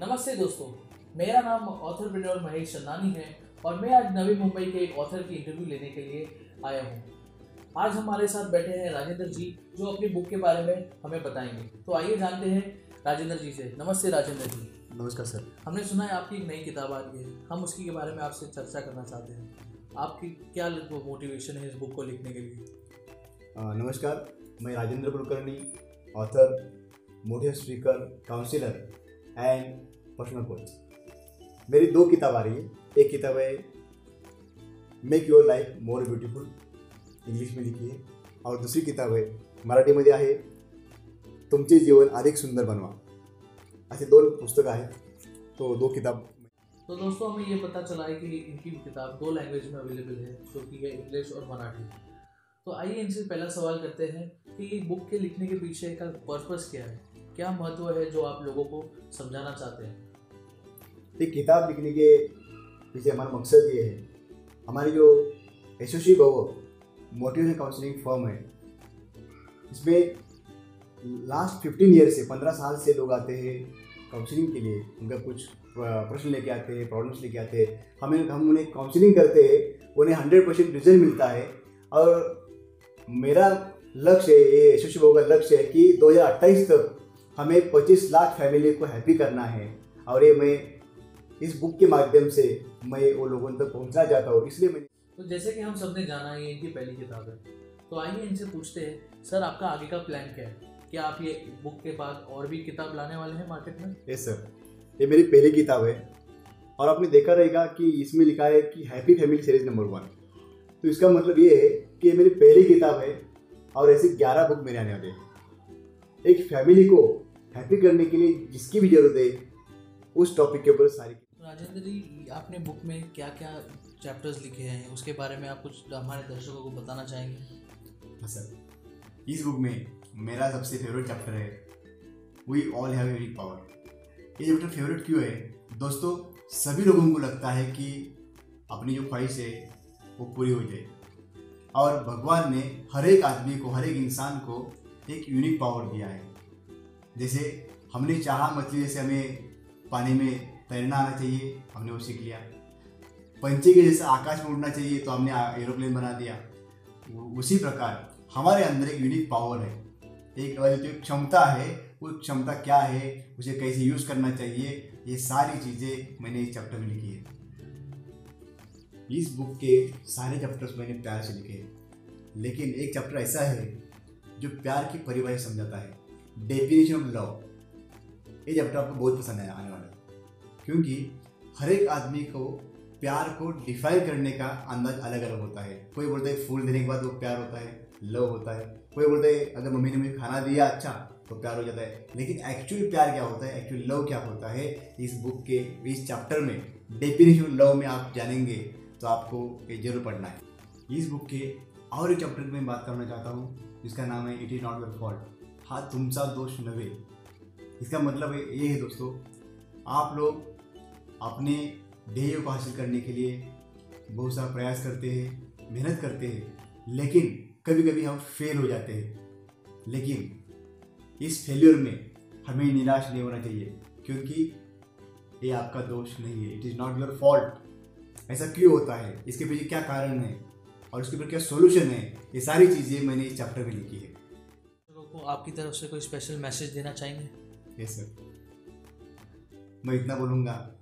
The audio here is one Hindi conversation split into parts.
नमस्ते दोस्तों मेरा नाम ऑथरप्रेन्योर महेश चंदानी है और मैं आज नवी मुंबई के एक ऑथर की इंटरव्यू लेने के लिए आया हूँ। आज हमारे साथ बैठे हैं राजेंद्र जी जो अपनी बुक के बारे में हमें बताएँगे। तो आइए जानते हैं राजेंद्र जी से। नमस्ते राजेंद्र जी। नमस्कार सर। हमने सुना है आपकी एक नई किताब आ रही है। हम उसकी के बारे में आपसे चर्चा करना चाहते हैं। आपकी क्या मोटिवेशन है इस बुक को लिखने के लिए? नमस्कार मैं Rajendra Kulkarni author motivation speaker counsellor and personal coach मेरी दो किताब आ रही है। एक किताब है make your life more beautiful English में लिखी है। और दूसरी किताब आहे मराठीमध्ये आहे, तुमचे जीवन अधिक सुंदर बनवा। असे दोन पुस्तकं आहेत तो दो किताब तो दोस्तों, हमें ये पता चला है कि इनकी किताब दो लैंग्वेज में अवेलेबल है, जो कि है इंग्लिश और मराठी। तो आइए इनसे पहला सवाल करते हैं कि बुक के लिखने के पीछे का पर्पस क्या है? क्या महत्व है जो आप लोगों को समझाना चाहते हैं? एक किताब लिखने के पीछे हमारा मकसद ये है। हमारी जो यशस्वी भव मोटिवेशन काउंसलिंग फर्म है, इसमें लास्ट फिफ्टीन ईयर से, पंद्रह साल से लोग आते हैं काउंसलिंग के लिए। उनका कुछ प्रश्न लेके आते हैं प्रॉब्लम्स लेके आते हैं। हमें, हम उन्हें काउंसलिंग करते हैं, उन्हें हंड्रेड परसेंट रिज़ल्ट मिलता है। और मेरा लक्ष्य है ये यशस्वी का लक्ष्य है कि 2028 तक हमें 25 लाख फैमिली को हैप्पी करना है। और ये मैं इस बुक के माध्यम से मैं वो लोगों तक पहुँचना चाहता हूँ। इसलिए मैंने तो जैसे कि हम सबने जाना है ये इनकी पहली किताब है। तो आइए इनसे पूछते हैं सर आपका आगे का प्लान क्या है? क्या आप ये बुक के बाद और भी किताब लाने वाले हैं मार्केट में? यस सर ये मेरी पहली किताब है। और आपने देखा रहेगा कि इसमें लिखा है कि happy family series number one तो इसका मतलब ये है कि ये मेरी पहली किताब है और ऐसी ग्यारह बुक मेरे आने वाले हैं। एक फैमिली को हैप्पी करने के लिए जिसकी भी ज़रूरत है उस टॉपिक के ऊपर सारी राजेंद्र जी, आपने बुक में क्या क्या चैप्टर्स लिखे हैं? उसके बारे में आप कुछ हमारे दर्शकों को बताना चाहेंगे? हाँ सर। इस बुक में मेरा सबसे फेवरेट चैप्टर है we all have unique power ये चैप्टर फेवरेट क्यों है? दोस्तों, सभी लोगों को लगता है कि अपनी जो ख्वाहिश है, वो पूरी हो जाए। और भगवान ने हर एक आदमी को, हर एक इंसान को एक यूनिक पावर दिया है। जैसे हमने चाहा मछली जैसे हमें पानी में तैरना आना चाहिए, हमने वो सीख लिया। पंछी के जैसे आकाश में उड़ना चाहिए तो हमने एरोप्लेन बना दिया। उसी प्रकार, हमारे अंदर एक यूनिक पावर है। एक जो क्षमता है, वो क्षमता क्या है, उसे कैसे यूज़ करना चाहिए, ये सारी चीज़ें मैंने इस चैप्टर में लिखी है। इस बुक के सारे चैप्टर्स मैंने प्यार से लिखे हैं। लेकिन एक चैप्टर ऐसा है, जो प्यार की परिभाषा समझाता है। डेफिनेशन ऑफ़ लव ये चैप्टर आपको बहुत पसंद आया क्योंकि हर एक आदमी को प्यार को डिफाइन करने का अंदाज अलग अलग होता है। कोई बोलता है फूल देने के बाद वो प्यार होता है लव होता है। कोई बोलता है, अगर मम्मी ने मुझे खाना दिया अच्छा तो प्यार हो जाता है। लेकिन एक्चुअली प्यार क्या होता है? एक्चुअली लव क्या होता है? इस बुक के, इस चैप्टर में डेफिनेशन लव में आप जानेंगे तो आपको ये ज़रूर पढ़ना है। इस बुक के और एक चैप्टर में बात करना चाहता हूँ, जिसका नाम है it is not your fault हाँ तुमचा दोष नवे इसका मतलब ये है दोस्तों, आप लोग अपने ध्येय को हासिल करने के लिए बहुत सारा प्रयास करते हैं मेहनत करते हैं लेकिन कभी कभी हम फेल हो जाते हैं। लेकिन इस फेल्योर में हमें निराश नहीं होना चाहिए क्योंकि ये आपका दोष नहीं है it is not your fault ऐसा क्यों होता है? इसके पीछे क्या कारण है? और इसके ऊपर क्या सोल्यूशन है? ये सारी चीज़ें मैंने इस चैप्टर में लिखी है। दर्शकों को आपकी तरफ़ से कोई स्पेशल मैसेज देना चाहेंगे? यस सर मैं इतना बोलूँगा।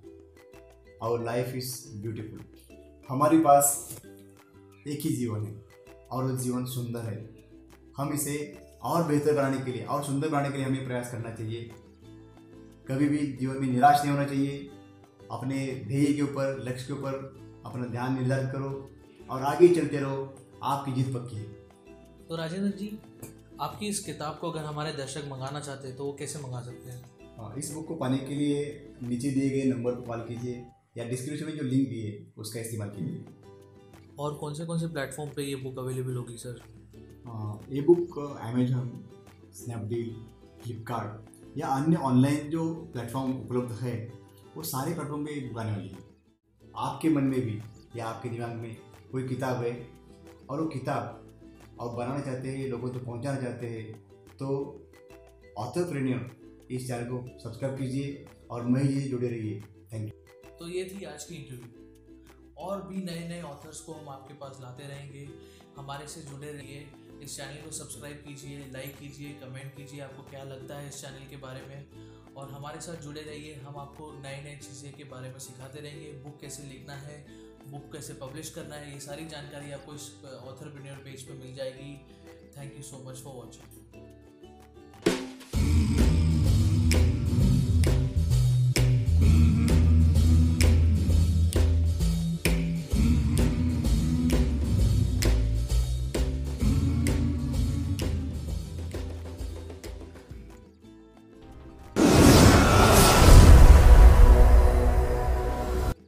आवर लाइफ इज़ ब्यूटीफुल हमारे पास एक ही जीवन है और वो जीवन सुंदर है। हम इसे और बेहतर बनाने के लिए और सुंदर बनाने के लिए हमें प्रयास करना चाहिए। कभी भी जीवन में निराश नहीं होना चाहिए। अपने ध्येय के ऊपर लक्ष्य के ऊपर अपना ध्यान निर्धारित करो और आगे चलते रहो। आपकी जीत पक्की है। तो राजेंद्र जी आपकी इस किताब को अगर हमारे दर्शक मंगाना चाहते हैं तो वो कैसे मंगा सकते हैं? हाँ, इस बुक को पाने के लिए नीचे दिए गए नंबर पर कॉल कीजिए। या डिस्क्रिप्शन में जो लिंक दिए उसका इस्तेमाल कीजिए। और कौन से कौन से प्लेटफॉर्म पे ये बुक अवेलेबल होगी सर हाँ, ये बुक अमेजन स्नैपडील फ्लिपकार्ट या अन्य ऑनलाइन जो प्लेटफॉर्म उपलब्ध है वो सारे प्लेटफॉर्म पे बुक आने वाली है। आपके मन में भी या आपके दिमाग में कोई किताब है और वो किताब आप बनाना चाहते हैं लोगों तक पहुंचाना चाहते हैं तो ऑथर ऑथरप्रेन्योर इस चैनल को सब्सक्राइब कीजिए और मैं ये जुड़े रहिए। थैंक यू तो ये थी आज की इंटरव्यू और भी नए नए ऑथर्स को हम आपके पास लाते रहेंगे, हमारे से जुड़े रहिए। इस चैनल को सब्सक्राइब कीजिए लाइक कीजिए कमेंट कीजिए, आपको क्या लगता है इस चैनल के बारे में। और हमारे साथ जुड़े रहिए, हम आपको नए नए चीज़ें के बारे में सिखाते रहेंगे। बुक कैसे लिखना है बुक कैसे पब्लिश करना है, ये सारी जानकारी आपको इस ऑथर पेज पर मिल जाएगी। Thank you so much for watching